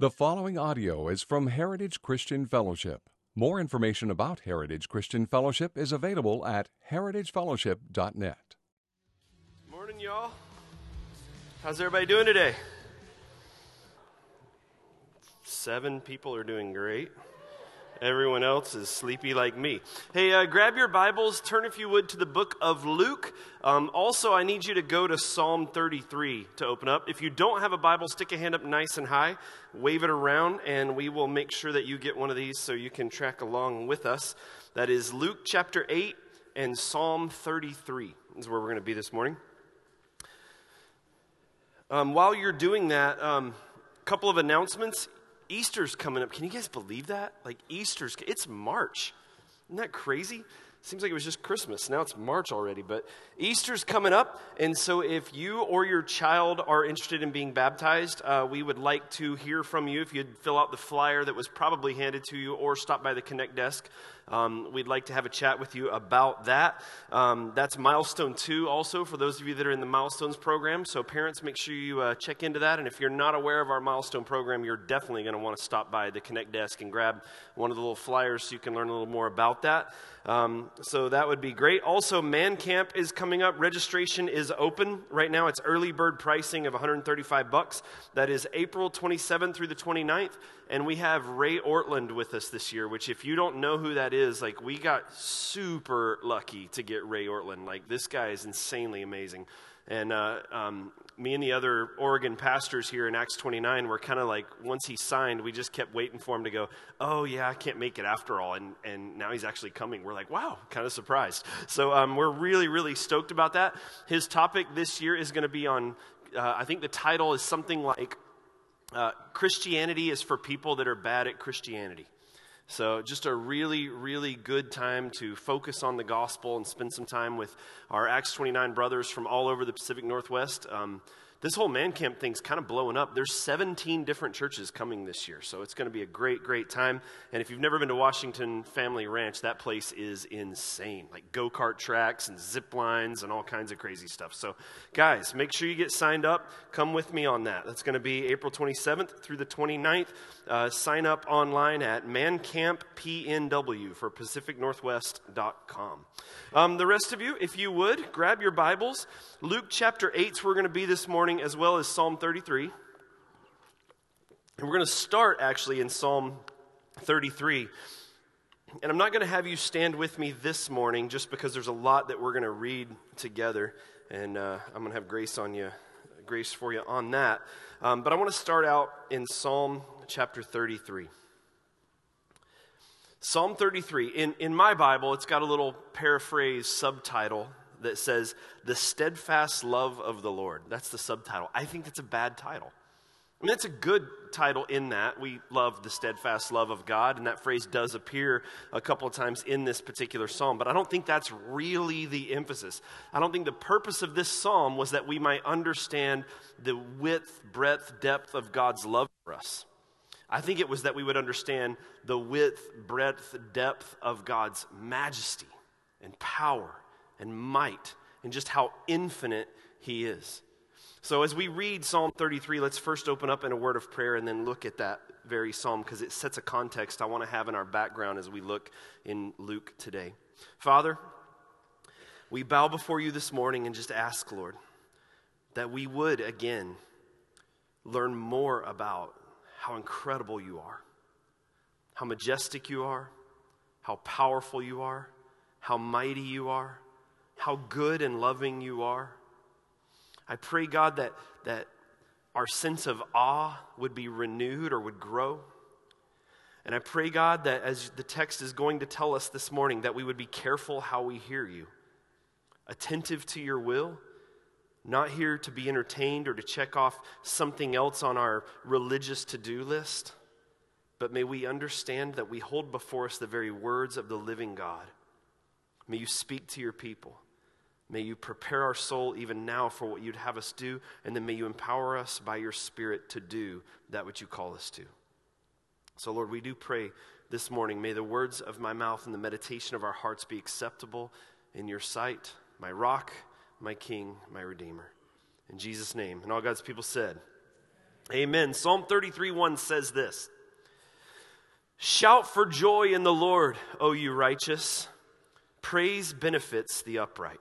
The following audio is from Heritage Christian Fellowship. More information about Heritage Christian Fellowship is available at heritagefellowship.net. Morning, y'all. How's everybody doing today? Seven people are doing great. Everyone else is sleepy like me. Hey, uh, grab your Bibles, turn if you would to the book of Luke. Um, also, I need you to go to Psalm 33 to open up. If you don't have a Bible, stick a hand up nice and high, wave it around, and we will make sure that you get one of these so you can track along with us. That is Luke chapter 8 and Psalm 33 is where we're going to be this morning. Um, while you're doing that, a um, couple of announcements. Easter's coming up. Can you guys believe that? Like Easter's, it's March. Isn't that crazy? Seems like it was just Christmas. Now it's March already, but Easter's coming up. And so, if you or your child are interested in being baptized, uh, we would like to hear from you. If you'd fill out the flyer that was probably handed to you or stop by the Connect desk, um, we'd like to have a chat with you about that. Um, that's milestone two, also, for those of you that are in the milestones program. So, parents, make sure you uh, check into that. And if you're not aware of our milestone program, you're definitely going to want to stop by the Connect desk and grab one of the little flyers so you can learn a little more about that. Um, so, that would be great. Also, Man Camp is coming up. Registration is open right now. It's early bird pricing of 135 bucks. That is April 27th through the 29th. And we have Ray Ortlund with us this year, which, if you don't know who that is, like, we got super lucky to get Ray Ortlund. Like, this guy is insanely amazing. And uh, um, me and the other Oregon pastors here in Acts 29 were kind of like, once he signed, we just kept waiting for him to go, oh, yeah, I can't make it after all. And, and now he's actually coming. We're like, wow, kind of surprised. So um, we're really, really stoked about that. His topic this year is going to be on, uh, I think the title is something like uh, Christianity is for people that are bad at Christianity. So, just a really, really good time to focus on the gospel and spend some time with our Acts 29 brothers from all over the Pacific Northwest. Um, this whole man camp thing's kind of blowing up. There's 17 different churches coming this year, so it's going to be a great, great time. And if you've never been to Washington Family Ranch, that place is insane. Like go kart tracks and zip lines and all kinds of crazy stuff. So, guys, make sure you get signed up. Come with me on that. That's going to be April 27th through the 29th. Uh, sign up online at mancamppnw for pacificnorthwest.com. Um, the rest of you, if you would, grab your Bibles. Luke chapter 8 we're going to be this morning, as well as Psalm 33. And we're going to start actually in Psalm 33. And I'm not going to have you stand with me this morning just because there's a lot that we're going to read together. And uh, I'm going to have grace on you, grace for you on that. Um, but I want to start out in Psalm chapter 33. Psalm 33. In, in my Bible, it's got a little paraphrase subtitle that says, The Steadfast Love of the Lord. That's the subtitle. I think that's a bad title. I mean, it's a good title in that. We love the steadfast love of God, and that phrase does appear a couple of times in this particular psalm, but I don't think that's really the emphasis. I don't think the purpose of this psalm was that we might understand the width, breadth, depth of God's love for us. I think it was that we would understand the width, breadth, depth of God's majesty and power and might and just how infinite He is. So, as we read Psalm 33, let's first open up in a word of prayer and then look at that very psalm because it sets a context I want to have in our background as we look in Luke today. Father, we bow before you this morning and just ask, Lord, that we would again learn more about how incredible you are, how majestic you are, how powerful you are, how mighty you are, how good and loving you are. I pray, God, that, that our sense of awe would be renewed or would grow. And I pray, God, that as the text is going to tell us this morning, that we would be careful how we hear you, attentive to your will, not here to be entertained or to check off something else on our religious to do list, but may we understand that we hold before us the very words of the living God. May you speak to your people. May you prepare our soul even now for what you'd have us do, and then may you empower us by your Spirit to do that which you call us to. So, Lord, we do pray this morning. May the words of my mouth and the meditation of our hearts be acceptable in your sight, my rock, my king, my redeemer. In Jesus' name. And all God's people said, Amen. Psalm 33 1 says this Shout for joy in the Lord, O you righteous. Praise benefits the upright.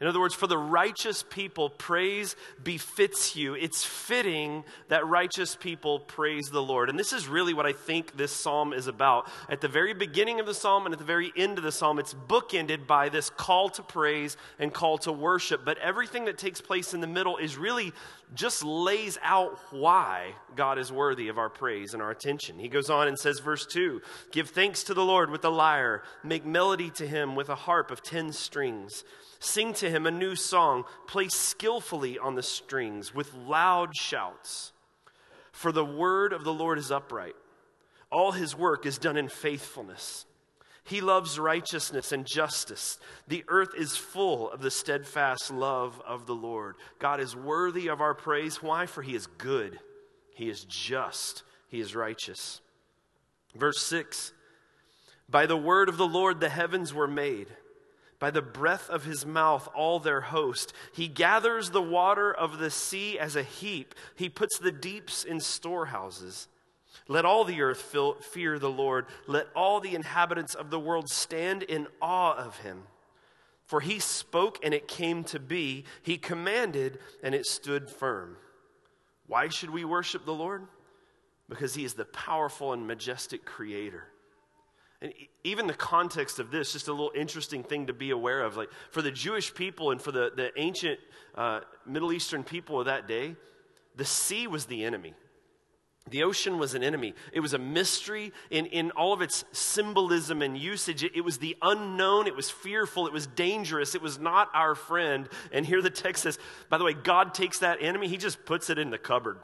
In other words, for the righteous people, praise befits you. It's fitting that righteous people praise the Lord. And this is really what I think this psalm is about. At the very beginning of the psalm and at the very end of the psalm, it's bookended by this call to praise and call to worship. But everything that takes place in the middle is really just lays out why God is worthy of our praise and our attention. He goes on and says, verse 2 Give thanks to the Lord with the lyre, make melody to him with a harp of ten strings. Sing to him a new song, play skillfully on the strings with loud shouts. For the word of the Lord is upright, all his work is done in faithfulness. He loves righteousness and justice. The earth is full of the steadfast love of the Lord. God is worthy of our praise. Why? For he is good, he is just, he is righteous. Verse 6 By the word of the Lord the heavens were made by the breath of his mouth, all their host. He gathers the water of the sea as a heap. He puts the deeps in storehouses. Let all the earth fear the Lord. Let all the inhabitants of the world stand in awe of him. For he spoke and it came to be. He commanded and it stood firm. Why should we worship the Lord? Because he is the powerful and majestic creator. And even the context of this, just a little interesting thing to be aware of. Like for the Jewish people and for the, the ancient uh, Middle Eastern people of that day, the sea was the enemy. The ocean was an enemy. It was a mystery in, in all of its symbolism and usage. It, it, was the unknown. It was fearful. It was dangerous. It was not our friend. And here the text says, by the way, God takes that enemy, he just puts it in the cupboard.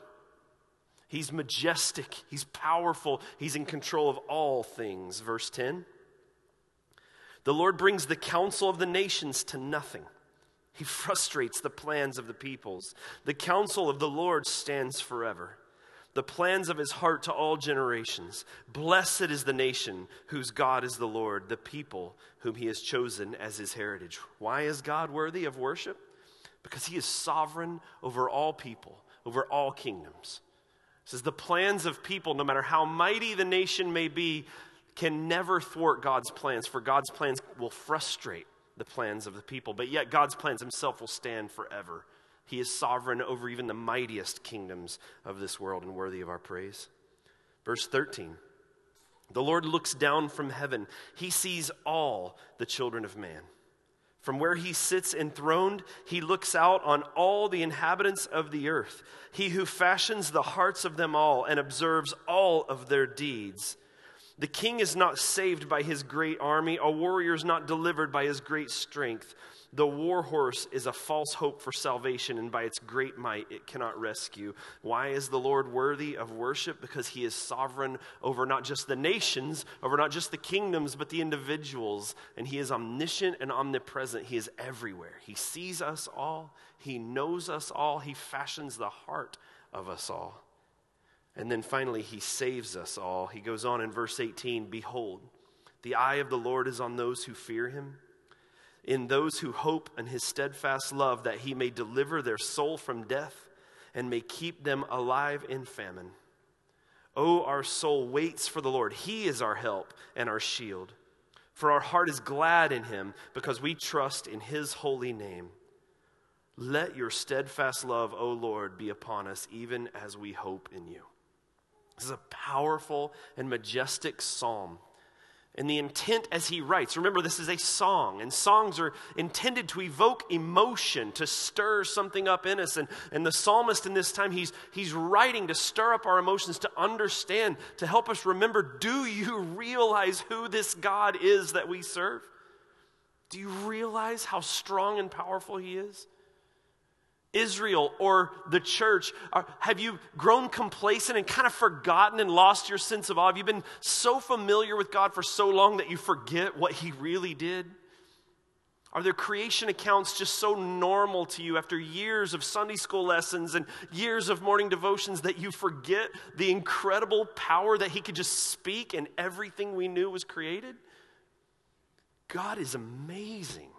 He's majestic, he's powerful, he's in control of all things. Verse 10 The Lord brings the counsel of the nations to nothing. He frustrates the plans of the peoples. The counsel of the Lord stands forever, the plans of his heart to all generations. Blessed is the nation whose God is the Lord, the people whom he has chosen as his heritage. Why is God worthy of worship? Because he is sovereign over all people, over all kingdoms. Says the plans of people, no matter how mighty the nation may be, can never thwart God's plans, for God's plans will frustrate the plans of the people. But yet, God's plans himself will stand forever. He is sovereign over even the mightiest kingdoms of this world and worthy of our praise. Verse 13 The Lord looks down from heaven, he sees all the children of man. From where he sits enthroned, he looks out on all the inhabitants of the earth, he who fashions the hearts of them all and observes all of their deeds. The king is not saved by his great army, a warrior is not delivered by his great strength. The war horse is a false hope for salvation, and by its great might it cannot rescue. Why is the Lord worthy of worship? Because he is sovereign over not just the nations, over not just the kingdoms, but the individuals. And he is omniscient and omnipresent. He is everywhere. He sees us all, he knows us all, he fashions the heart of us all. And then finally, he saves us all. He goes on in verse 18 Behold, the eye of the Lord is on those who fear him in those who hope in his steadfast love, that he may deliver their soul from death and may keep them alive in famine. Oh, our soul waits for the Lord. He is our help and our shield. For our heart is glad in him because we trust in his holy name. Let your steadfast love, O Lord, be upon us, even as we hope in you. This is a powerful and majestic psalm and the intent as he writes. Remember, this is a song, and songs are intended to evoke emotion, to stir something up in us. And, and the psalmist in this time, he's, he's writing to stir up our emotions, to understand, to help us remember do you realize who this God is that we serve? Do you realize how strong and powerful he is? Israel or the church? Are, have you grown complacent and kind of forgotten and lost your sense of awe? Have you been so familiar with God for so long that you forget what He really did? Are their creation accounts just so normal to you after years of Sunday school lessons and years of morning devotions that you forget the incredible power that He could just speak and everything we knew was created? God is amazing.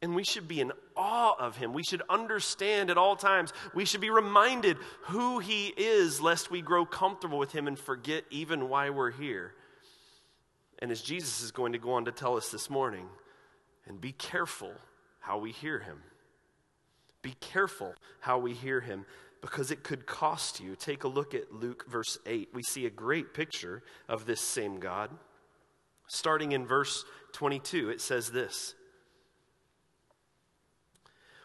And we should be in awe of him. We should understand at all times. We should be reminded who he is, lest we grow comfortable with him and forget even why we're here. And as Jesus is going to go on to tell us this morning, and be careful how we hear him. Be careful how we hear him because it could cost you. Take a look at Luke verse 8. We see a great picture of this same God. Starting in verse 22, it says this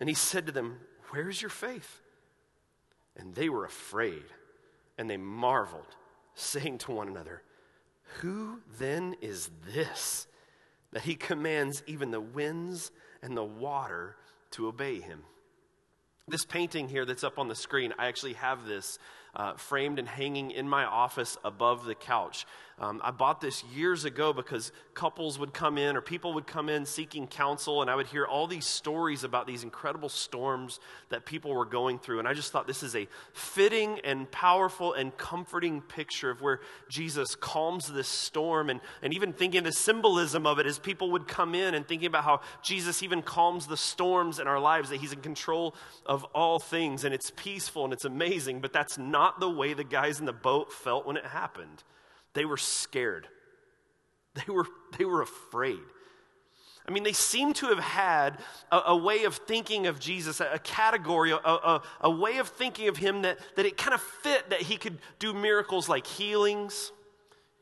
And he said to them, Where is your faith? And they were afraid, and they marveled, saying to one another, Who then is this that he commands even the winds and the water to obey him? This painting here that's up on the screen, I actually have this uh, framed and hanging in my office above the couch. Um, I bought this years ago because couples would come in or people would come in seeking counsel, and I would hear all these stories about these incredible storms that people were going through. And I just thought this is a fitting and powerful and comforting picture of where Jesus calms this storm, and, and even thinking the symbolism of it as people would come in and thinking about how Jesus even calms the storms in our lives, that He's in control of all things, and it's peaceful and it's amazing, but that's not the way the guys in the boat felt when it happened. They were scared. They were, they were afraid. I mean, they seem to have had a, a way of thinking of Jesus, a, a category, a, a, a, way of thinking of him that, that it kind of fit that he could do miracles like healings,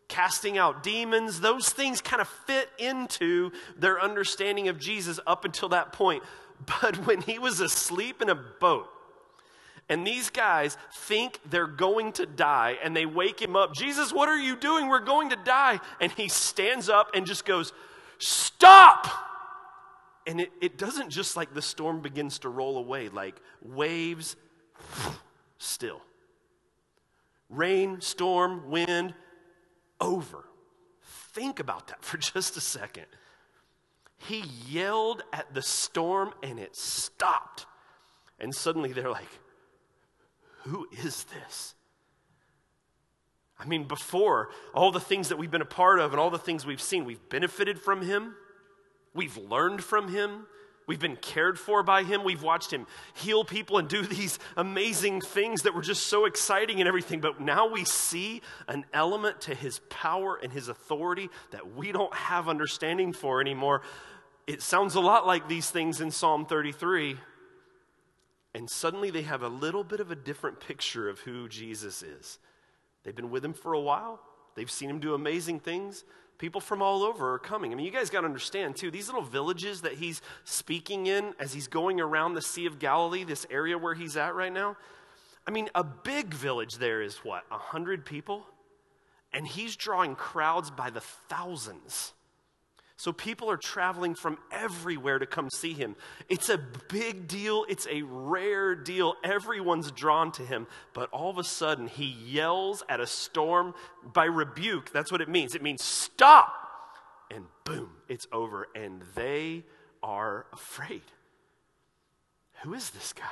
casting out demons. Those things kind of fit into their understanding of Jesus up until that point. But when he was asleep in a boat, and these guys think they're going to die and they wake him up. Jesus, what are you doing? We're going to die. And he stands up and just goes, Stop! And it, it doesn't just like the storm begins to roll away, like waves, still. Rain, storm, wind, over. Think about that for just a second. He yelled at the storm and it stopped. And suddenly they're like, who is this? I mean, before all the things that we've been a part of and all the things we've seen, we've benefited from him, we've learned from him, we've been cared for by him, we've watched him heal people and do these amazing things that were just so exciting and everything. But now we see an element to his power and his authority that we don't have understanding for anymore. It sounds a lot like these things in Psalm 33 and suddenly they have a little bit of a different picture of who Jesus is. They've been with him for a while, they've seen him do amazing things. People from all over are coming. I mean, you guys got to understand, too, these little villages that he's speaking in as he's going around the Sea of Galilee, this area where he's at right now. I mean, a big village there is what, 100 people? And he's drawing crowds by the thousands. So people are traveling from everywhere to come see him. It's a big deal, it's a rare deal. Everyone's drawn to him. But all of a sudden, he yells at a storm by rebuke. That's what it means. It means stop. And boom, it's over. And they are afraid. Who is this guy?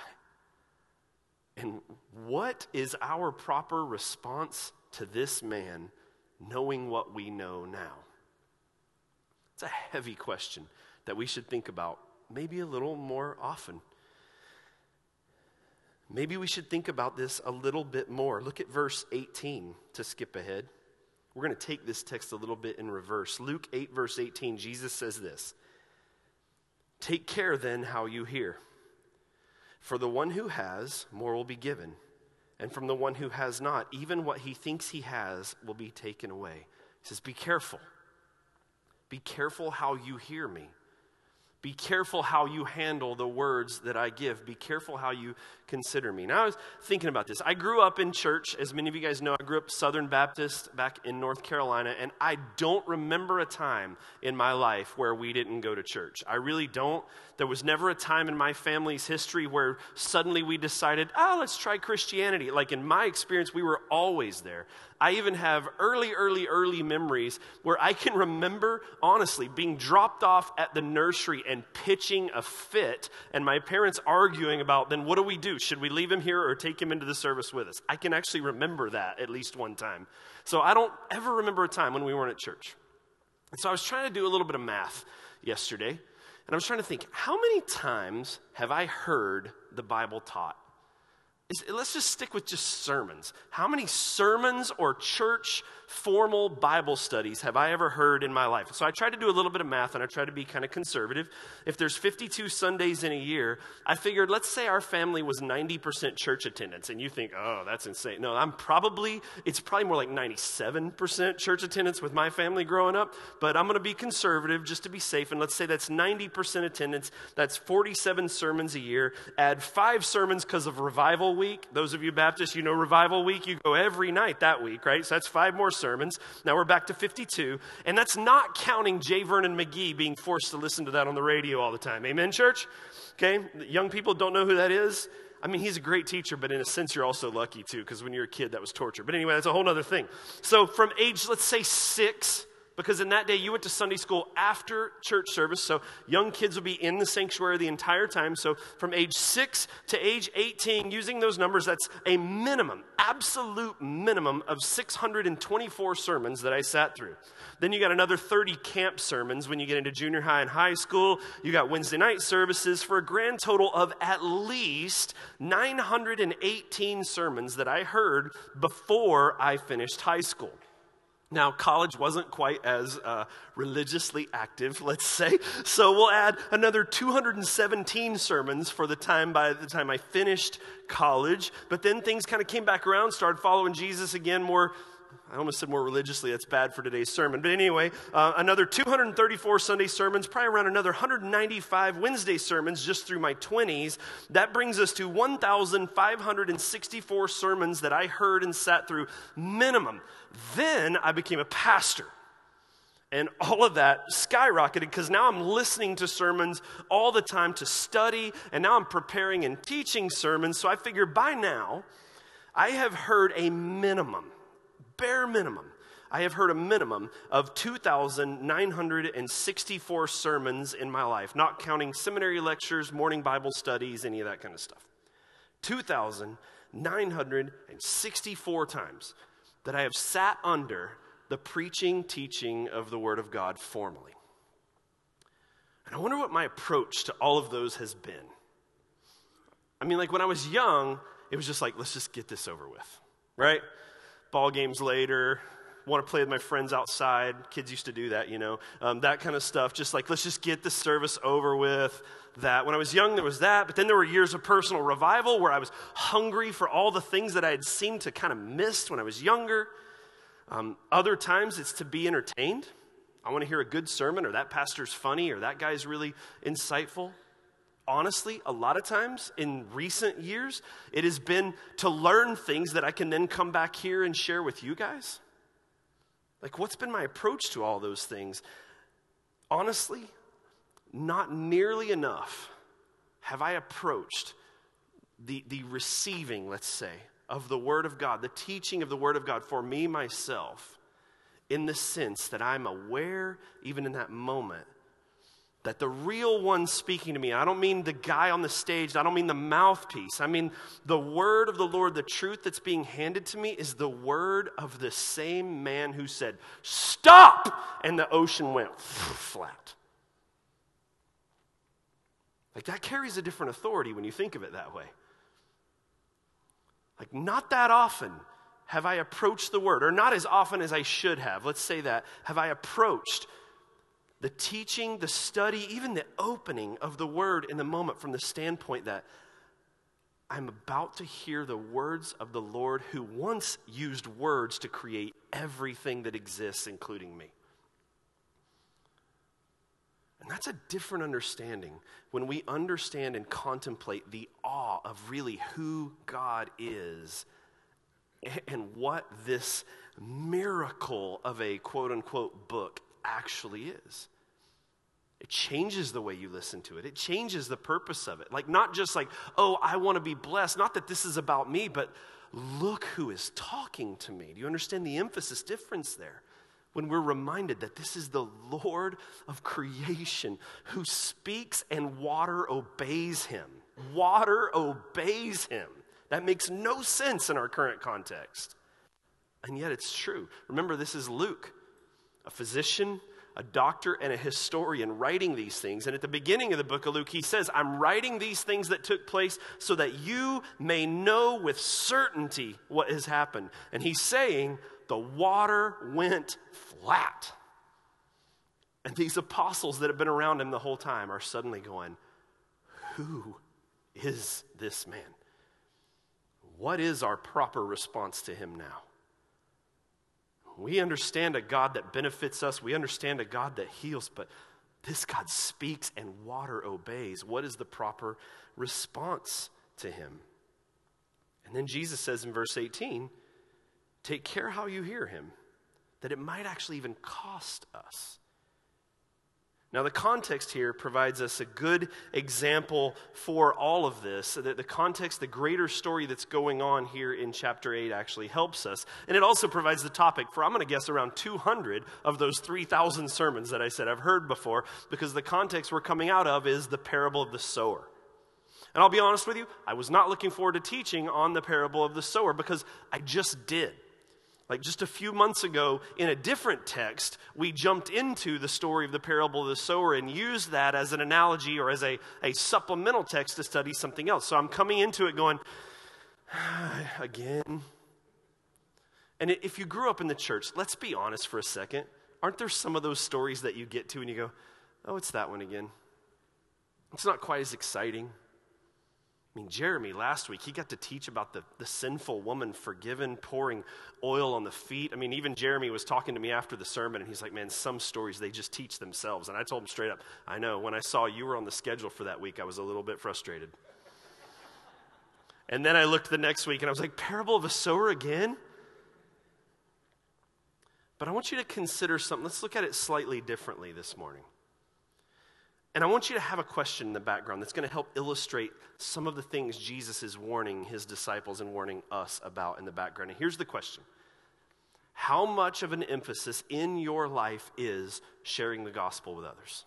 And what is our proper response to this man, knowing what we know now? It's a heavy question that we should think about maybe a little more often. Maybe we should think about this a little bit more. Look at verse 18 to skip ahead. We're going to take this text a little bit in reverse. Luke 8, verse 18, Jesus says this Take care then how you hear. For the one who has, more will be given. And from the one who has not, even what he thinks he has will be taken away. He says, Be careful. Be careful how you hear me. Be careful how you handle the words that I give. Be careful how you consider me. Now, I was thinking about this. I grew up in church. As many of you guys know, I grew up Southern Baptist back in North Carolina, and I don't remember a time in my life where we didn't go to church. I really don't. There was never a time in my family's history where suddenly we decided, oh, let's try Christianity. Like in my experience, we were always there. I even have early, early, early memories where I can remember, honestly, being dropped off at the nursery and pitching a fit, and my parents arguing about then what do we do? Should we leave him here or take him into the service with us? I can actually remember that at least one time. So I don't ever remember a time when we weren't at church. And so I was trying to do a little bit of math yesterday, and I was trying to think how many times have I heard the Bible taught? Is, let's just stick with just sermons. How many sermons or church formal Bible studies have I ever heard in my life? So I tried to do a little bit of math and I tried to be kind of conservative. If there's 52 Sundays in a year, I figured let's say our family was 90% church attendance. And you think, oh, that's insane. No, I'm probably, it's probably more like 97% church attendance with my family growing up. But I'm going to be conservative just to be safe. And let's say that's 90% attendance. That's 47 sermons a year. Add five sermons because of revival week. Those of you Baptists, you know revival week. You go every night that week, right? So that's five more sermons. Now we're back to 52. And that's not counting J. Vernon McGee being forced to listen to that on the radio all the time. Amen, church? Okay? Young people don't know who that is. I mean, he's a great teacher, but in a sense, you're also lucky too, because when you're a kid, that was torture. But anyway, that's a whole other thing. So from age, let's say six because in that day you went to Sunday school after church service, so young kids will be in the sanctuary the entire time. So from age 6 to age 18, using those numbers, that's a minimum, absolute minimum of 624 sermons that I sat through. Then you got another 30 camp sermons when you get into junior high and high school. You got Wednesday night services for a grand total of at least 918 sermons that I heard before I finished high school. Now, college wasn't quite as uh, religiously active, let's say. So we'll add another 217 sermons for the time by the time I finished college. But then things kind of came back around, started following Jesus again more I almost said more religiously. That's bad for today's sermon. But anyway, uh, another 234 Sunday sermons, probably around another 195 Wednesday sermons just through my 20s. That brings us to 1,564 sermons that I heard and sat through minimum. Then I became a pastor. And all of that skyrocketed because now I'm listening to sermons all the time to study, and now I'm preparing and teaching sermons. So I figure by now, I have heard a minimum bare minimum, I have heard a minimum of 2,964 sermons in my life, not counting seminary lectures, morning Bible studies, any of that kind of stuff. 2,964 times that I have sat under the preaching, teaching of the Word of God formally. And I wonder what my approach to all of those has been. I mean, like when I was young, it was just like, let's just get this over with, right? Ball games later, want to play with my friends outside. Kids used to do that, you know, um, that kind of stuff. Just like, let's just get the service over with. That when I was young, there was that, but then there were years of personal revival where I was hungry for all the things that I had seemed to kind of missed when I was younger. Um, other times, it's to be entertained. I want to hear a good sermon, or that pastor's funny, or that guy's really insightful honestly, a lot of times in recent years, it has been to learn things that I can then come back here and share with you guys. Like, what's been my approach to all those things? Honestly, not nearly enough have I approached the, the receiving, let's say, of the Word of God, the teaching of the Word of God for me myself, in the sense that I'm aware, even in that moment, that the real one speaking to me, I don't mean the guy on the stage, I don't mean the mouthpiece. I mean the word of the Lord, the truth that's being handed to me is the word of the same man who said, Stop! And the ocean went flat. Like that carries a different authority when you think of it that way. Like, not that often have I approached the word, or not as often as I should have, let's say that, have I approached the teaching, the study, even the opening of the word in the moment from the standpoint that I'm about to hear the words of the Lord who once used words to create everything that exists, including me. And That's a different understanding when we understand and contemplate the awe of really who God is and what this miracle of a quote unquote book actually is. It changes the way you listen to it. It changes the purpose of it. Like, not just like, oh, I want to be blessed. Not that this is about me, but look who is talking to me. Do you understand the emphasis difference there? When we're reminded that this is the Lord of creation who speaks and water obeys him. Water obeys him. That makes no sense in our current context. And yet it's true. Remember, this is Luke, a physician a doctor and a historian writing these things. And at the beginning of the book of Luke, he says, I'm writing these things that took place so that you may know with certainty what has happened. And he's saying, the water went flat. And these apostles that have been around him the whole time are suddenly going, Who is this man? What is our proper response to him now? We understand a God that benefits us, we understand a God that heals, but this God speaks and water obeys. What is the proper response to him? And then Jesus says in verse 18, Take care how you hear him, that it might actually even cost us. Now, the context here provides us a good example for all of this. That the context, the greater story that's going on here in chapter 8 actually helps us. And it also provides the topic for, I'm going to guess, around 200 of those 3,000 sermons that I said I've heard before, because the context we're coming out of is the parable of the sower. And I'll be honest with you, I was not looking forward to teaching on the parable of the sower because I just did. Like just a few months ago, in a different text, we jumped into the story of the parable of the sower and used that as an analogy or as a, a supplemental text to study something else. So I'm coming into it going, again. And if you grew up in the church, let's be honest for a second. Aren't there some of those stories that you get to and you go, oh, it's that one again? It's not quite as exciting. I mean, Jeremy last week, he got to teach about the, the sinful woman forgiven, pouring oil on the feet. I mean, even Jeremy was talking to me after the sermon, and he's like, man, some stories, they just teach themselves. And I told him straight up, I know, when I saw you were on the schedule for that week, I was a little bit frustrated. And then I looked the next week, and I was like, parable of a sower again? But I want you to consider something. Let's look at it slightly differently this morning. And I want you to have a question in the background that's going to help illustrate some of the things Jesus is warning his disciples and warning us about in the background. And here's the question How much of an emphasis in your life is sharing the gospel with others?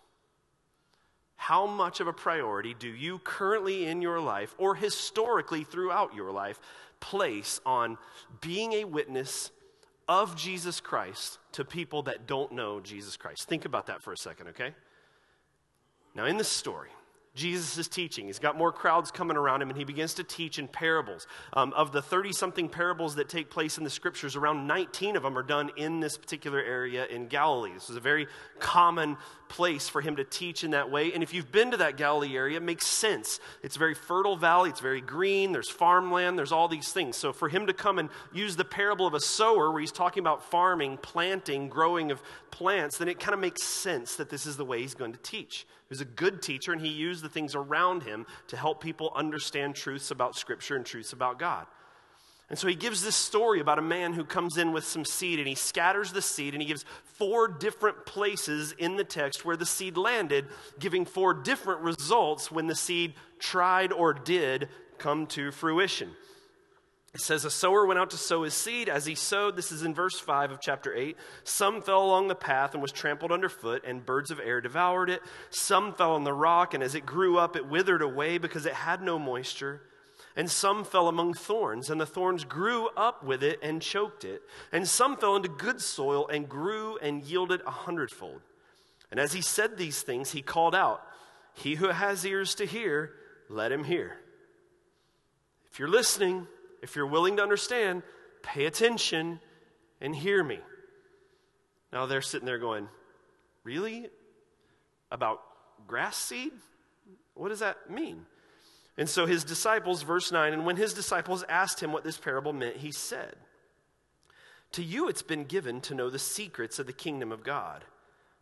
How much of a priority do you currently in your life or historically throughout your life place on being a witness of Jesus Christ to people that don't know Jesus Christ? Think about that for a second, okay? Now, in this story, Jesus is teaching. He's got more crowds coming around him, and he begins to teach in parables. Um, of the 30 something parables that take place in the scriptures, around 19 of them are done in this particular area in Galilee. This is a very common place for him to teach in that way. And if you've been to that Galilee area, it makes sense. It's a very fertile valley, it's very green, there's farmland, there's all these things. So for him to come and use the parable of a sower, where he's talking about farming, planting, growing of plants, then it kind of makes sense that this is the way he's going to teach. Was a good teacher, and he used the things around him to help people understand truths about Scripture and truths about God. And so he gives this story about a man who comes in with some seed and he scatters the seed and he gives four different places in the text where the seed landed, giving four different results when the seed tried or did come to fruition. It says, A sower went out to sow his seed. As he sowed, this is in verse 5 of chapter 8, some fell along the path and was trampled underfoot, and birds of air devoured it. Some fell on the rock, and as it grew up, it withered away because it had no moisture. And some fell among thorns, and the thorns grew up with it and choked it. And some fell into good soil and grew and yielded a hundredfold. And as he said these things, he called out, He who has ears to hear, let him hear. If you're listening, if you're willing to understand, pay attention and hear me. Now they're sitting there going, Really? About grass seed? What does that mean? And so his disciples, verse 9, and when his disciples asked him what this parable meant, he said, To you it's been given to know the secrets of the kingdom of God,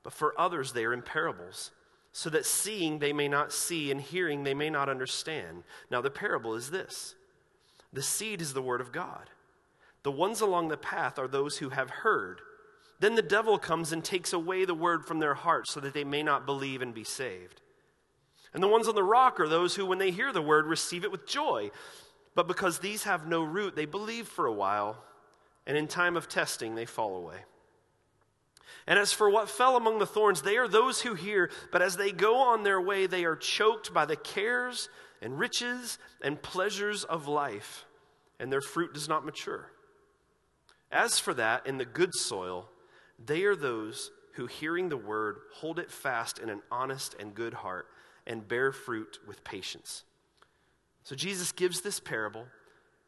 but for others they are in parables, so that seeing they may not see and hearing they may not understand. Now, the parable is this the seed is the word of God. The ones along the path are those who have heard. Then the devil comes and takes away the word from their hearts so that they may not believe and be saved. And the ones on the rock are those who, when they hear the word, receive it with joy. But because these have no root, they believe for a while, and in time of testing, they fall away. And as for what fell among the thorns, they are those who hear, but as they go on their way, they are choked by the cares and riches and pleasures of life, and their fruit does not mature. As for that, in the good soil, they are those who, hearing the word, hold it fast in an honest and good heart, and bear fruit with patience. So Jesus gives this parable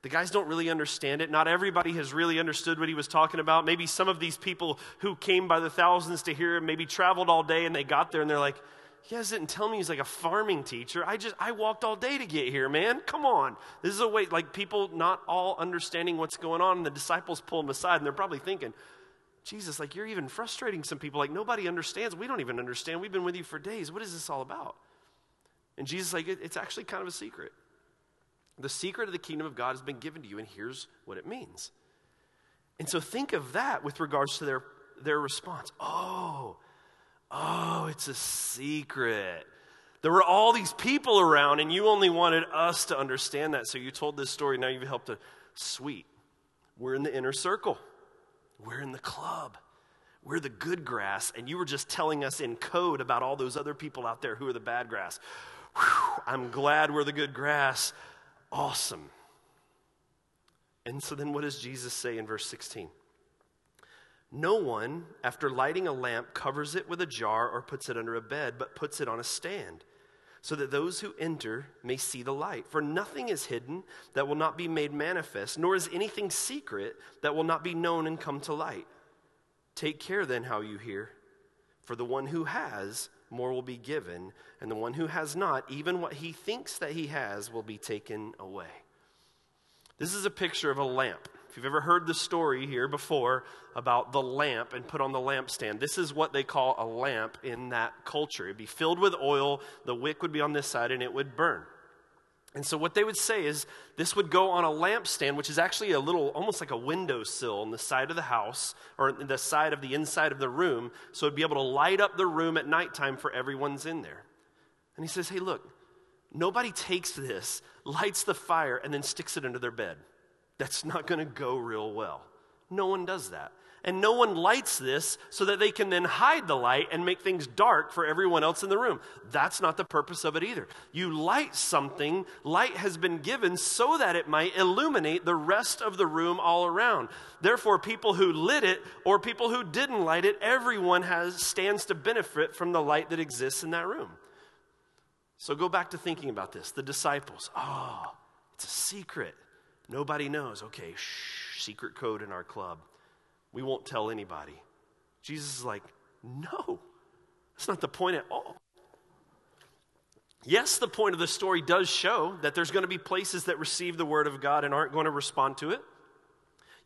the guys don't really understand it. Not everybody has really understood what he was talking about. Maybe some of these people who came by the thousands to hear him maybe traveled all day and they got there and they're like, "You guys didn't tell me he's like a farming teacher. I just I walked all day to get here, man. Come on. This is a way like people not all understanding what's going on and the disciples pull them aside and they're probably thinking, Jesus, like you're even frustrating some people. Like nobody understands. We don't even understand. We've been with you for days. What is this all about? And Jesus, like, it, it's actually kind of a secret. The secret of the kingdom of God has been given to you, and here's what it means. And so think of that with regards to their, their response. Oh, oh, it's a secret. There were all these people around, and you only wanted us to understand that. So you told this story. Now you've helped to. Sweet. We're in the inner circle, we're in the club. We're the good grass, and you were just telling us in code about all those other people out there who are the bad grass. Whew, I'm glad we're the good grass awesome. And so then what does Jesus say in verse 16? No one, after lighting a lamp, covers it with a jar or puts it under a bed, but puts it on a stand, so that those who enter may see the light. For nothing is hidden that will not be made manifest, nor is anything secret that will not be known and come to light. Take care then how you hear, for the one who has, more will be given, and the one who has not, even what he thinks that he has, will be taken away. This is a picture of a lamp. If you've ever heard the story here before about the lamp and put on the lampstand, this is what they call a lamp in that culture. It'd be filled with oil, the wick would be on this side, and it would burn. And so, what they would say is this would go on a lampstand, which is actually a little, almost like a windowsill on the side of the house or the side of the inside of the room. So, it'd be able to light up the room at nighttime for everyone's in there. And he says, Hey, look, nobody takes this, lights the fire, and then sticks it under their bed. That's not going to go real well. No one does that and no one lights this so that they can then hide the light and make things dark for everyone else in the room. That's not the purpose of it either. You light something, light has been given so that it might illuminate the rest of the room all around. Therefore, people who lit it or people who didn't light it, everyone has stands to benefit from the light that exists in that room. So go back to thinking about this. The disciples, oh, it's a secret. Nobody knows. Okay, shh, secret code in our club. We won't tell anybody. Jesus is like, no, that's not the point at all. Yes, the point of the story does show that there's going to be places that receive the word of God and aren't going to respond to it.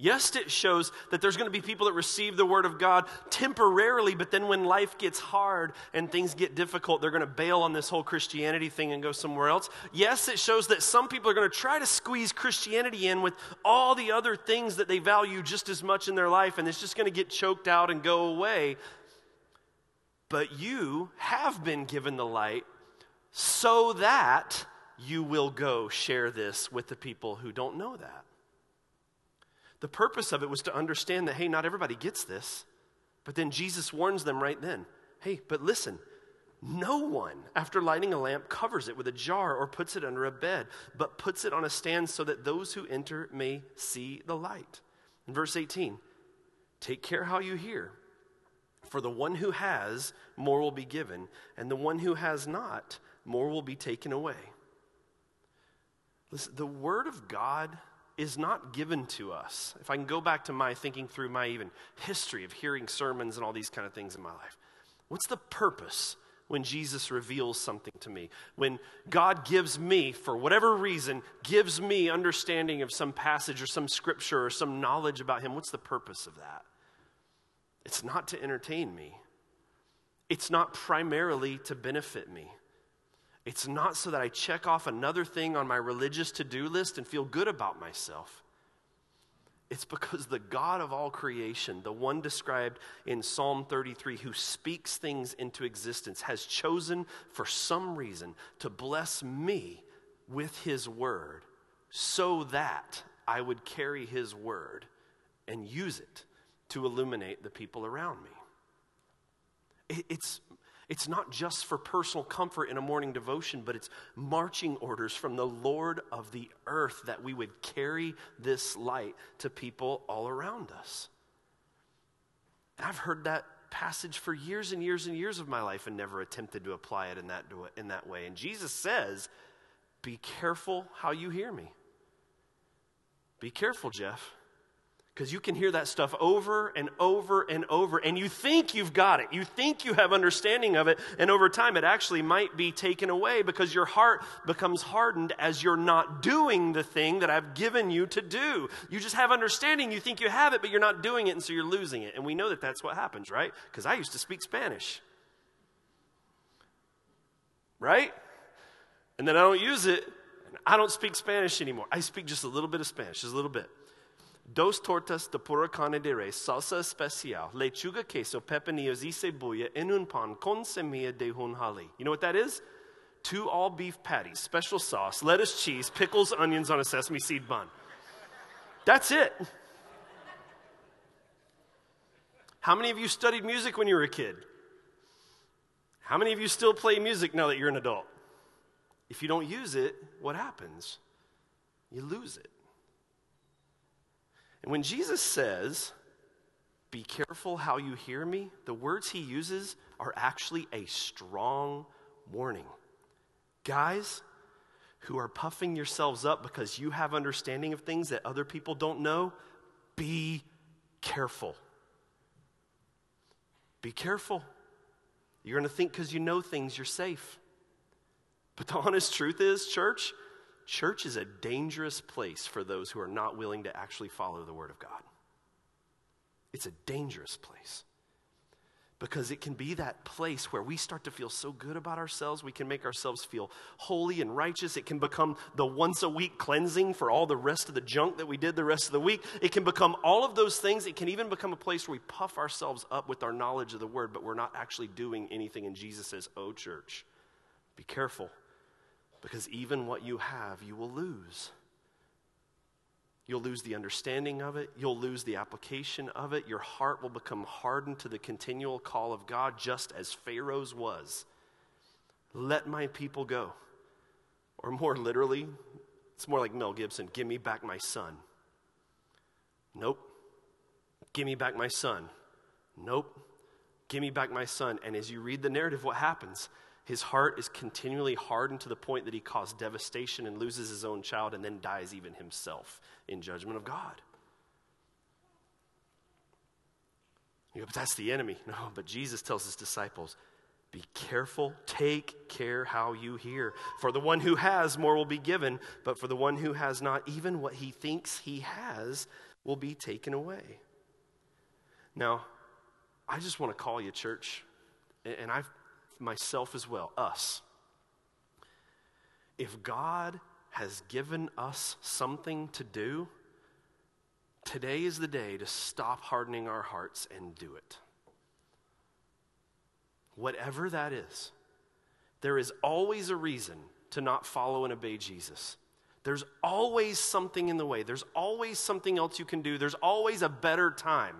Yes, it shows that there's going to be people that receive the word of God temporarily, but then when life gets hard and things get difficult, they're going to bail on this whole Christianity thing and go somewhere else. Yes, it shows that some people are going to try to squeeze Christianity in with all the other things that they value just as much in their life, and it's just going to get choked out and go away. But you have been given the light so that you will go share this with the people who don't know that. The purpose of it was to understand that, hey, not everybody gets this. But then Jesus warns them right then hey, but listen, no one, after lighting a lamp, covers it with a jar or puts it under a bed, but puts it on a stand so that those who enter may see the light. In verse 18, take care how you hear. For the one who has, more will be given, and the one who has not, more will be taken away. Listen, the Word of God is not given to us. If I can go back to my thinking through my even history of hearing sermons and all these kind of things in my life, what's the purpose when Jesus reveals something to me? When God gives me, for whatever reason, gives me understanding of some passage or some scripture or some knowledge about Him, what's the purpose of that? It's not to entertain me. It's not primarily to benefit me. It's not so that I check off another thing on my religious to do list and feel good about myself. It's because the God of all creation, the one described in Psalm 33, who speaks things into existence, has chosen for some reason to bless me with his word so that I would carry his word and use it to illuminate the people around me. It's it's not just for personal comfort in a morning devotion, but it's marching orders from the Lord of the earth that we would carry this light to people all around us. And I've heard that passage for years and years and years of my life and never attempted to apply it in that, in that way. And Jesus says, Be careful how you hear me. Be careful, Jeff. Because you can hear that stuff over and over and over, and you think you've got it. You think you have understanding of it, and over time it actually might be taken away because your heart becomes hardened as you're not doing the thing that I've given you to do. You just have understanding, you think you have it, but you're not doing it, and so you're losing it. And we know that that's what happens, right? Because I used to speak Spanish. Right? And then I don't use it. And I don't speak Spanish anymore. I speak just a little bit of Spanish, just a little bit. Dos tortas de pura carne de res, salsa especial, lechuga, queso, pepinillos y cebolla en un pan con semilla de jonjali. You know what that is? Two all beef patties, special sauce, lettuce, cheese, pickles, onions on a sesame seed bun. That's it. How many of you studied music when you were a kid? How many of you still play music now that you're an adult? If you don't use it, what happens? You lose it. And when Jesus says, Be careful how you hear me, the words he uses are actually a strong warning. Guys who are puffing yourselves up because you have understanding of things that other people don't know, be careful. Be careful. You're going to think because you know things, you're safe. But the honest truth is, church, church is a dangerous place for those who are not willing to actually follow the Word of God. It's a dangerous place because it can be that place where we start to feel so good about ourselves. We can make ourselves feel holy and righteous. It can become the once a week cleansing for all the rest of the junk that we did the rest of the week. It can become all of those things. It can even become a place where we puff ourselves up with our knowledge of the word, but we're not actually doing anything. And Jesus says, Oh, church, be careful because even what you have, you will lose. You'll lose the understanding of it. You'll lose the application of it. Your heart will become hardened to the continual call of God, just as Pharaoh's was. Let my people go. Or more literally, it's more like Mel Gibson give me back my son. Nope. Give me back my son. Nope. Give me back my son. And as you read the narrative, what happens? His heart is continually hardened to the point that he caused devastation and loses his own child and then dies even himself in judgment of God. You go, but that's the enemy. No, but Jesus tells his disciples, be careful, take care how you hear. For the one who has, more will be given, but for the one who has not, even what he thinks he has will be taken away. Now, I just want to call you, church, and I've myself as well, us. If God has given us something to do, today is the day to stop hardening our hearts and do it. Whatever that is, there is always a reason to not follow and obey Jesus. There's always something in the way. There's always something else you can do. There's always a better time.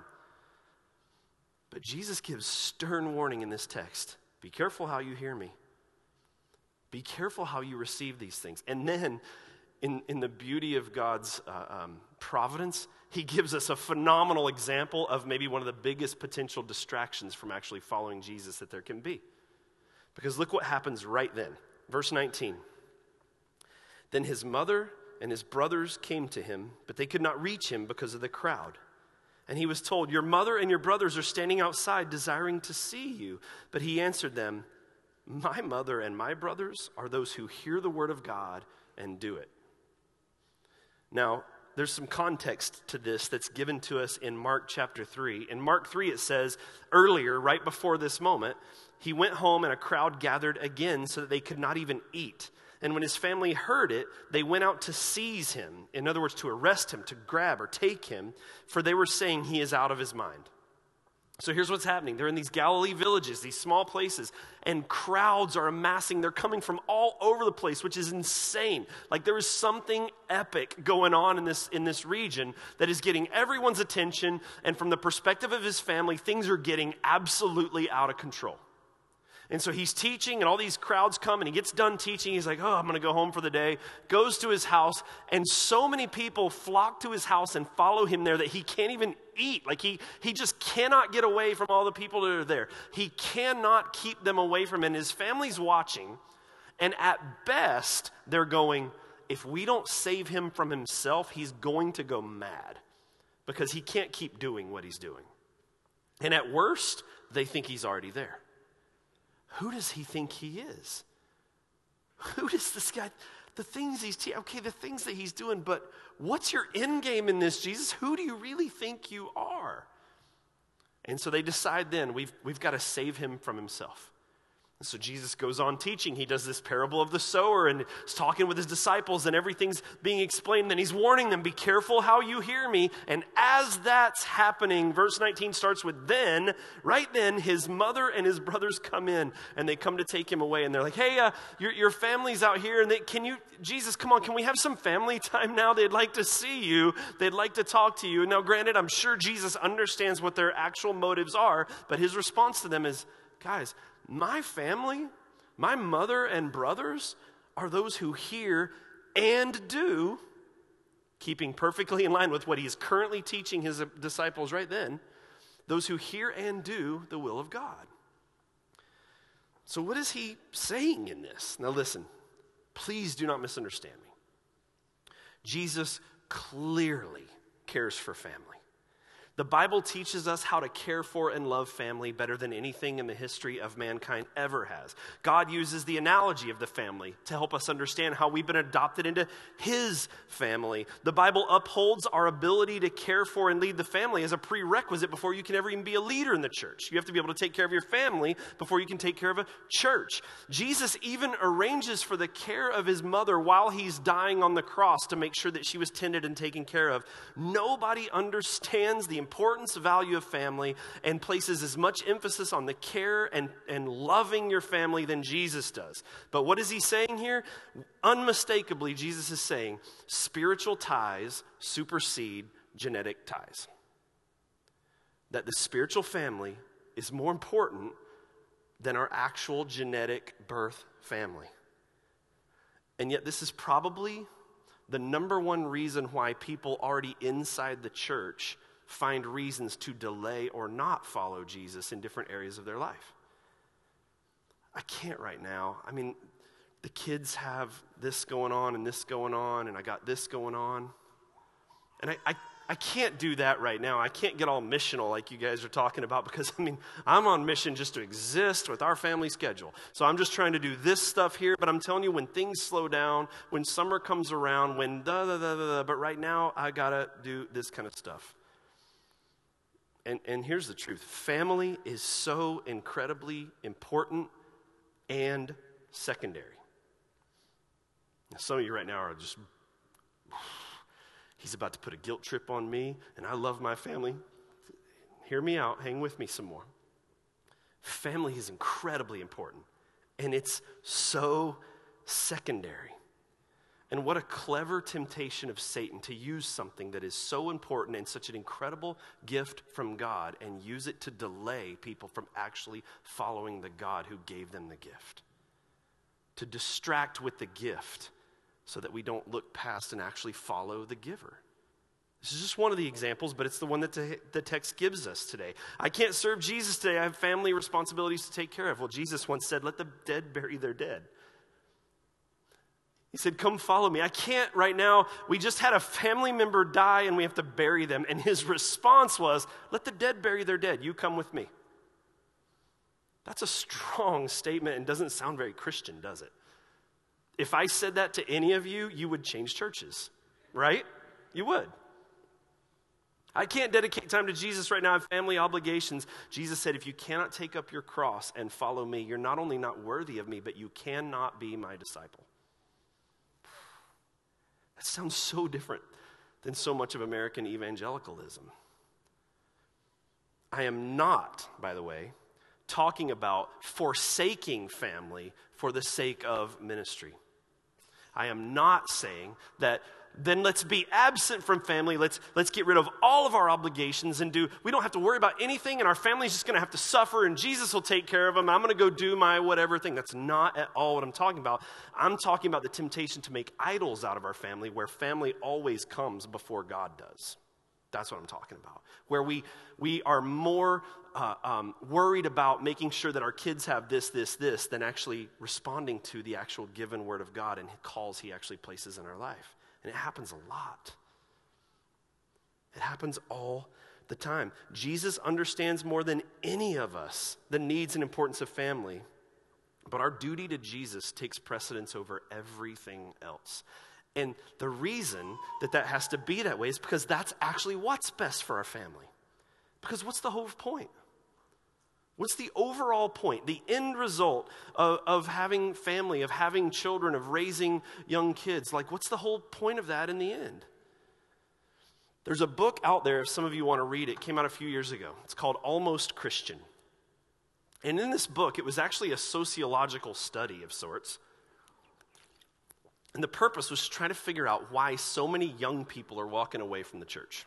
But Jesus gives stern warning in this text be careful how you hear me. Be careful how you receive these things. And then, in, in the beauty of God's uh, um, providence, He gives us a phenomenal example of maybe one of the biggest potential distractions from actually following Jesus that there can be. Because look what happens right then. Verse 19. Then his mother and his brothers came to him, but they could not reach him because of the crowd. And he was told, Your mother and your brothers are standing outside desiring to see you. But he answered them, My mother and my brothers are those who hear the word of God and do it. Now, there's some context to this that's given to us in Mark chapter 3. In Mark 3, it says, earlier, right before this moment, he went home and a crowd gathered again so that they could not even eat. And when his family heard it, they went out to seize him. In other words, to arrest him, to grab or take him, for they were saying he is out of his mind. So here's what's happening. They're in these Galilee villages, these small places, and crowds are amassing. They're coming from all over the place, which is insane. Like there is something epic going on in this, in this region that is getting everyone's attention. And from the perspective of his family, things are getting absolutely out of control. And so he's teaching, and all these crowds come, and he gets done teaching. He's like, Oh, I'm going to go home for the day. Goes to his house, and so many people flock to his house and follow him there that he can't even eat. Like he, he just cannot get away from all the people that are there. He cannot keep them away from him. And his family's watching, and at best, they're going, If we don't save him from himself, he's going to go mad because he can't keep doing what he's doing. And at worst, they think he's already there. Who does he think he is? Who does this guy, the things he's, te- okay, the things that he's doing, but what's your end game in this, Jesus? Who do you really think you are? And so they decide then, we've, we've got to save him from himself. So Jesus goes on teaching. He does this parable of the sower and is talking with his disciples, and everything's being explained. Then he's warning them, Be careful how you hear me. And as that's happening, verse 19 starts with then, right then, his mother and his brothers come in and they come to take him away. And they're like, Hey, uh, your, your family's out here. And they, can you, Jesus, come on, can we have some family time now? They'd like to see you, they'd like to talk to you. Now, granted, I'm sure Jesus understands what their actual motives are, but his response to them is, Guys, my family, my mother and brothers, are those who hear and do, keeping perfectly in line with what he is currently teaching his disciples right then, those who hear and do the will of God. So, what is he saying in this? Now, listen, please do not misunderstand me. Jesus clearly cares for family. The Bible teaches us how to care for and love family better than anything in the history of mankind ever has. God uses the analogy of the family to help us understand how we've been adopted into His family. The Bible upholds our ability to care for and lead the family as a prerequisite before you can ever even be a leader in the church. You have to be able to take care of your family before you can take care of a church. Jesus even arranges for the care of His mother while He's dying on the cross to make sure that she was tended and taken care of. Nobody understands the importance, value of family, and places as much emphasis on the care and, and loving your family than Jesus does. But what is he saying here? Unmistakably, Jesus is saying spiritual ties supersede genetic ties. That the spiritual family is more important than our actual genetic birth family. And yet, this is probably the number one reason why people already inside the church find reasons to delay or not follow Jesus in different areas of their life. I can't right now. I mean, the kids have this going on and this going on, and I got this going on. And I, I, I can't do that right now. I can't get all missional like you guys are talking about because, I mean, I'm on mission just to exist with our family schedule. So I'm just trying to do this stuff here, but I'm telling you, when things slow down, when summer comes around, when da da da da da, but right now I gotta do this kind of stuff. And, and here's the truth family is so incredibly important and secondary. Now, some of you right now are just, he's about to put a guilt trip on me, and I love my family. Hear me out, hang with me some more. Family is incredibly important, and it's so secondary. And what a clever temptation of Satan to use something that is so important and such an incredible gift from God and use it to delay people from actually following the God who gave them the gift. To distract with the gift so that we don't look past and actually follow the giver. This is just one of the examples, but it's the one that the text gives us today. I can't serve Jesus today. I have family responsibilities to take care of. Well, Jesus once said, Let the dead bury their dead. He said, Come follow me. I can't right now. We just had a family member die and we have to bury them. And his response was, Let the dead bury their dead. You come with me. That's a strong statement and doesn't sound very Christian, does it? If I said that to any of you, you would change churches, right? You would. I can't dedicate time to Jesus right now. I have family obligations. Jesus said, if you cannot take up your cross and follow me, you're not only not worthy of me, but you cannot be my disciple. That sounds so different than so much of American evangelicalism. I am not, by the way, talking about forsaking family for the sake of ministry. I am not saying that then let's be absent from family. Let's, let's get rid of all of our obligations and do, we don't have to worry about anything, and our family's just going to have to suffer, and Jesus will take care of them. I'm going to go do my whatever thing. That's not at all what I'm talking about. I'm talking about the temptation to make idols out of our family, where family always comes before God does. That's what I'm talking about. Where we, we are more uh, um, worried about making sure that our kids have this, this, this, than actually responding to the actual given word of God and calls He actually places in our life. And it happens a lot. It happens all the time. Jesus understands more than any of us the needs and importance of family. But our duty to Jesus takes precedence over everything else. And the reason that that has to be that way is because that's actually what's best for our family. Because what's the whole point? What's the overall point, the end result of, of having family, of having children, of raising young kids? Like, what's the whole point of that in the end? There's a book out there, if some of you want to read it, it came out a few years ago. It's called Almost Christian. And in this book, it was actually a sociological study of sorts. And the purpose was trying to figure out why so many young people are walking away from the church.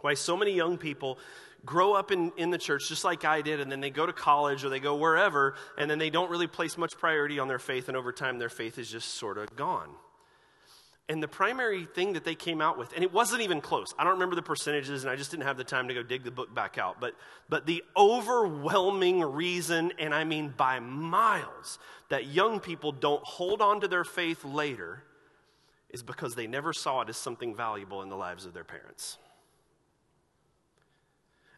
Why so many young people grow up in, in the church just like I did, and then they go to college or they go wherever, and then they don't really place much priority on their faith, and over time their faith is just sort of gone. And the primary thing that they came out with, and it wasn't even close. I don't remember the percentages, and I just didn't have the time to go dig the book back out. But, but the overwhelming reason, and I mean by miles, that young people don't hold on to their faith later is because they never saw it as something valuable in the lives of their parents.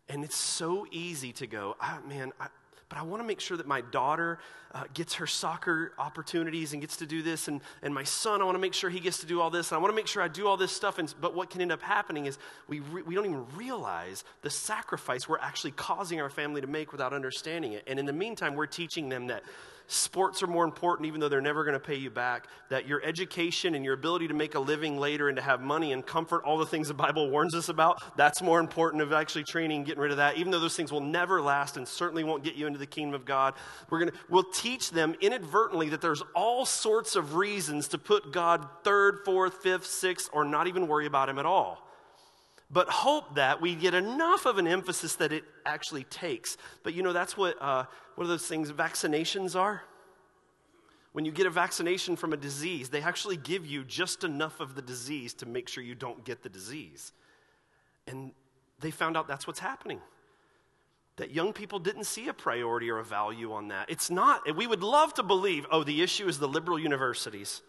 And it's so easy to go, ah, man, I, but I want to make sure that my daughter uh, gets her soccer opportunities and gets to do this. And, and my son, I want to make sure he gets to do all this. And I want to make sure I do all this stuff. And, but what can end up happening is we, re, we don't even realize the sacrifice we're actually causing our family to make without understanding it. And in the meantime, we're teaching them that sports are more important, even though they're never going to pay you back, that your education and your ability to make a living later and to have money and comfort, all the things the Bible warns us about, that's more important of actually training and getting rid of that, even though those things will never last and certainly won't get you into the kingdom of God. We're going to, we'll teach them inadvertently that there's all sorts of reasons to put God third, fourth, fifth, sixth, or not even worry about Him at all but hope that we get enough of an emphasis that it actually takes. But you know, that's what, uh, are those things vaccinations are? When you get a vaccination from a disease, they actually give you just enough of the disease to make sure you don't get the disease. And they found out that's what's happening. That young people didn't see a priority or a value on that. It's not, we would love to believe, oh, the issue is the liberal universities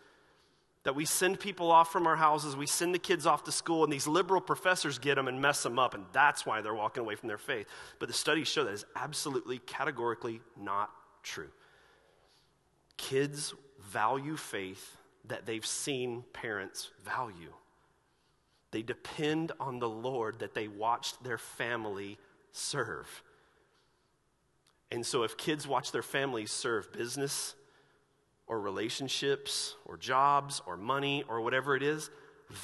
that we send people off from our houses, we send the kids off to school, and these liberal professors get them and mess them up, and that's why they're walking away from their faith. But the studies show that is absolutely, categorically not true. Kids value faith that they've seen parents value. They depend on the Lord that they watched their family serve. And so, if kids watch their families serve business, or relationships or jobs or money or whatever it is,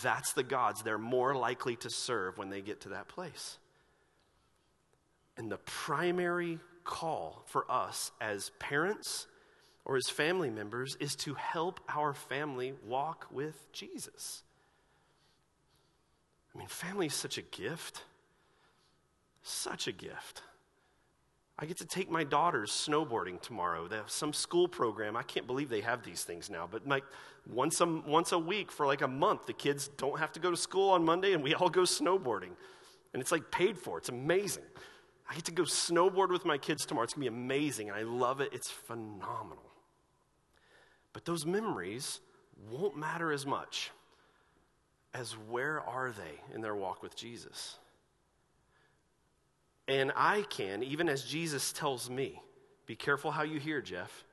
that's the gods they're more likely to serve when they get to that place. And the primary call for us as parents or as family members is to help our family walk with Jesus. I mean, family is such a gift. Such a gift. I get to take my daughters snowboarding tomorrow. They have some school program. I can't believe they have these things now, but like once a, once a week for like a month, the kids don't have to go to school on Monday and we all go snowboarding. And it's like paid for. It's amazing. I get to go snowboard with my kids tomorrow. It's to be amazing, and I love it. It's phenomenal. But those memories won't matter as much as where are they in their walk with Jesus. And I can, even as Jesus tells me, be careful how you hear, Jeff.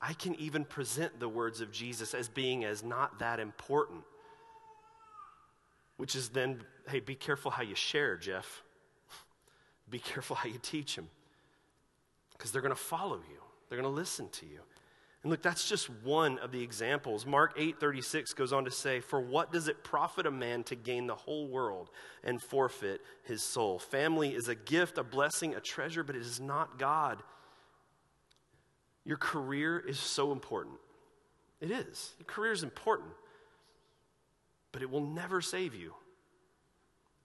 I can even present the words of Jesus as being as not that important. which is then, hey, be careful how you share, Jeff. Be careful how you teach them because they're going to follow you, they're going to listen to you. And look, that's just one of the examples. Mark 8:36 goes on to say, "For what does it profit a man to gain the whole world and forfeit his soul?" Family is a gift, a blessing, a treasure, but it is not God. Your career is so important. It is. Your career is important. But it will never save you.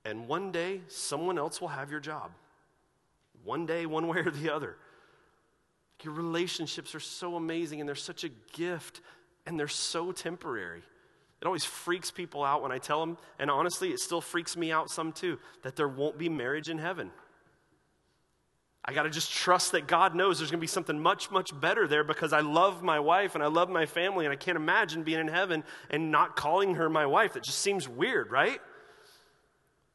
And one day, someone else will have your job. One day, one way or the other. Your relationships are so amazing and they're such a gift and they're so temporary. It always freaks people out when I tell them, and honestly, it still freaks me out some too, that there won't be marriage in heaven. I got to just trust that God knows there's going to be something much, much better there because I love my wife and I love my family, and I can't imagine being in heaven and not calling her my wife. That just seems weird, right?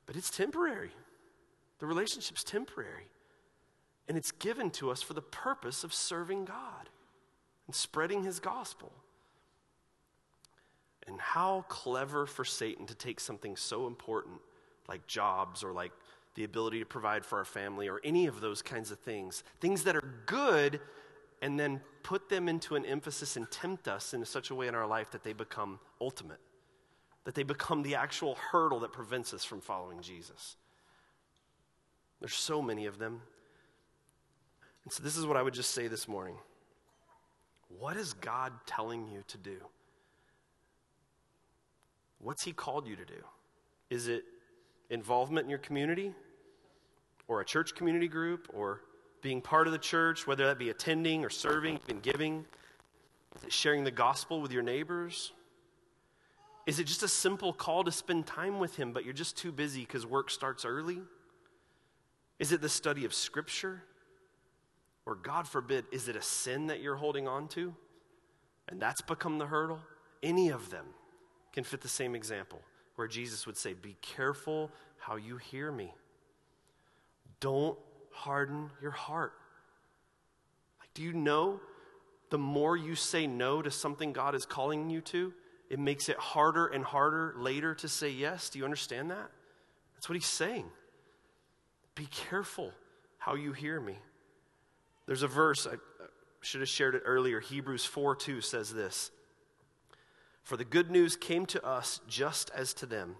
But it's temporary. The relationship's temporary. And it's given to us for the purpose of serving God and spreading his gospel. And how clever for Satan to take something so important like jobs or like the ability to provide for our family or any of those kinds of things, things that are good, and then put them into an emphasis and tempt us in such a way in our life that they become ultimate, that they become the actual hurdle that prevents us from following Jesus. There's so many of them. And so, this is what I would just say this morning What is God telling you to do? What's He called you to do? Is it involvement in your community, or a church community group, or being part of the church, whether that be attending or serving and giving? Sharing the gospel with your neighbors? Is it just a simple call to spend time with Him, but you're just too busy because work starts early? Is it the study of Scripture? Or, God forbid, is it a sin that you're holding on to? And that's become the hurdle? Any of them can fit the same example where Jesus would say, Be careful how you hear me. Don't harden your heart. Like, do you know the more you say no to something God is calling you to, it makes it harder and harder later to say yes? Do you understand that? That's what he's saying. Be careful how you hear me. There's a verse, I should have shared it earlier. Hebrews 4 2 says this For the good news came to us just as to them,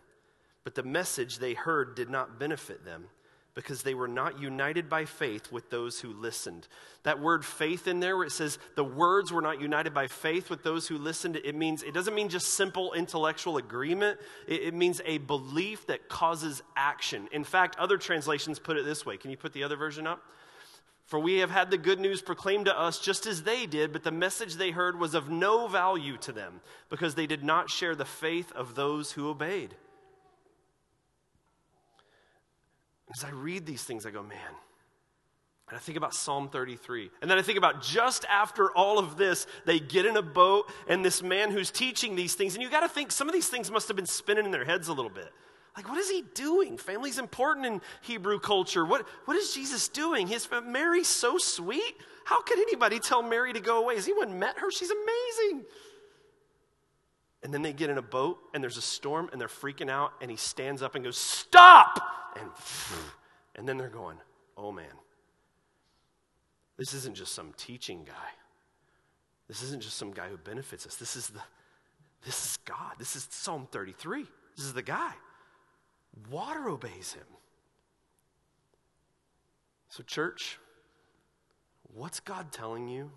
but the message they heard did not benefit them because they were not united by faith with those who listened. That word faith in there, where it says the words were not united by faith with those who listened, it means, it doesn't mean just simple intellectual agreement. It, it, means a belief that causes action. In fact, other translations put it this way. Can you put the other version up? For we have had the good news proclaimed to us just as they did, but the message they heard was of no value to them because they did not share the faith of those who obeyed. As I read these things, I go, man. And I think about Psalm 33. And then I think about just after all of this, they get in a boat, and this man who's teaching these things, and you got to think some of these things must have been spinning in their heads a little bit. Like, what is he doing? Family's important in Hebrew culture. What, what is Jesus doing? His Mary's so sweet. How could anybody tell Mary to go away? Has anyone met her? She's amazing. And then they get in a boat and there's a storm and they're freaking out and he stands up and goes, Stop! And, and then they're going, Oh man, this isn't just some teaching guy. This isn't just some guy who benefits us. This is the this is God. This is Psalm 33. This is the guy. Water obeys him. So, church, what's God telling you?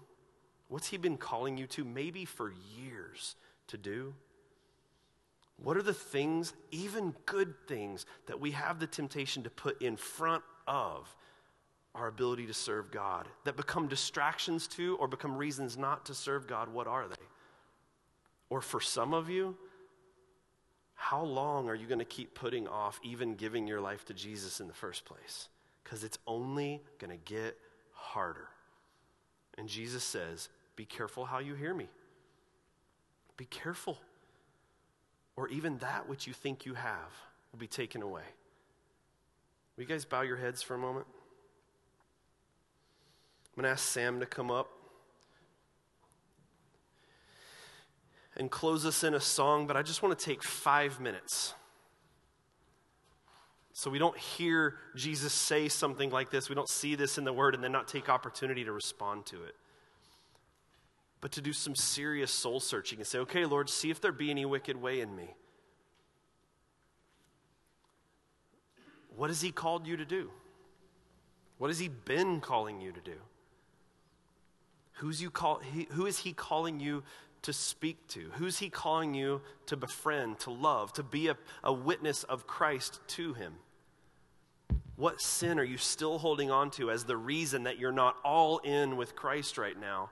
What's He been calling you to, maybe for years, to do? What are the things, even good things, that we have the temptation to put in front of our ability to serve God that become distractions to or become reasons not to serve God? What are they? Or for some of you, how long are you going to keep putting off even giving your life to Jesus in the first place? Because it's only going to get harder. And Jesus says, Be careful how you hear me. Be careful. Or even that which you think you have will be taken away. Will you guys bow your heads for a moment? I'm going to ask Sam to come up. And close us in a song, but I just want to take five minutes So we don't hear Jesus say something like this. We don't see this in the Word and then not take opportunity to respond to it. But to do some serious soul searching and say, okay, Lord, see if there be any wicked way in me. What has He called you to do? What has He been calling you to do? Who's you call, he, who is He calling you to speak to? Who's He calling you to befriend, to love, to be a, a witness of Christ to Him? What sin are you still holding on to as the reason that you're not all in with Christ right now?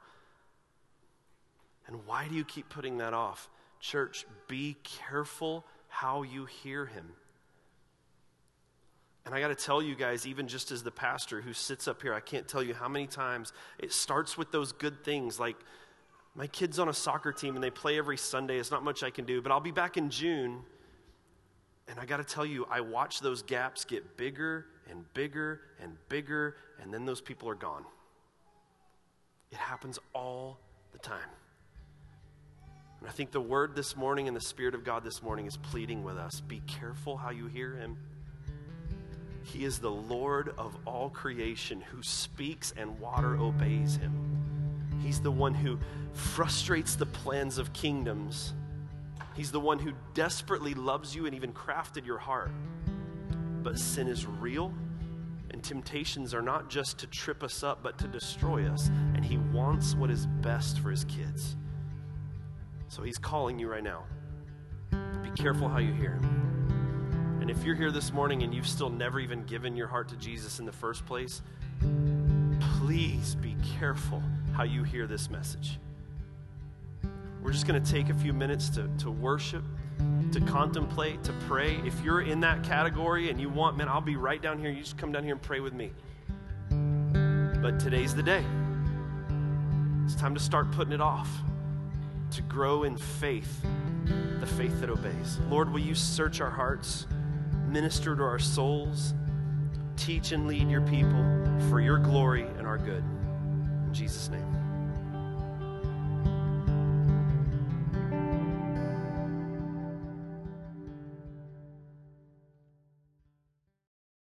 And why do you keep putting that off? Church, be careful how you hear Him. And I got to tell you guys, even just as the pastor who sits up here, I can't tell you how many times it starts with those good things like my kid's on a soccer team and they play every Sunday. It's not much I can do, but I'll be back in June. And I got to tell you, I watch those gaps get bigger and bigger and bigger, and then those people are gone. It happens all the time. And I think the word this morning and the Spirit of God this morning is pleading with us be careful how you hear Him. He is the Lord of all creation who speaks and water obeys Him. He's the one who frustrates the plans of kingdoms. He's the one who desperately loves you and even crafted your heart. But sin is real, and temptations are not just to trip us up, but to destroy us. And He wants what is best for His kids. So He's calling you right now. Be careful how you hear Him. And if you're here this morning and you've still never even given your heart to Jesus in the first place, please be careful how you hear this message. We're just going to take a few minutes to, to worship, to contemplate, to pray. If you're in that category and you want, man, I'll be right down here. You just come down here and pray with me. But today's the day. It's time to start putting it off, to grow in faith, the faith that obeys. Lord, will you search our hearts, minister to our souls, teach and lead your people for your glory and our good. In Jesus' name.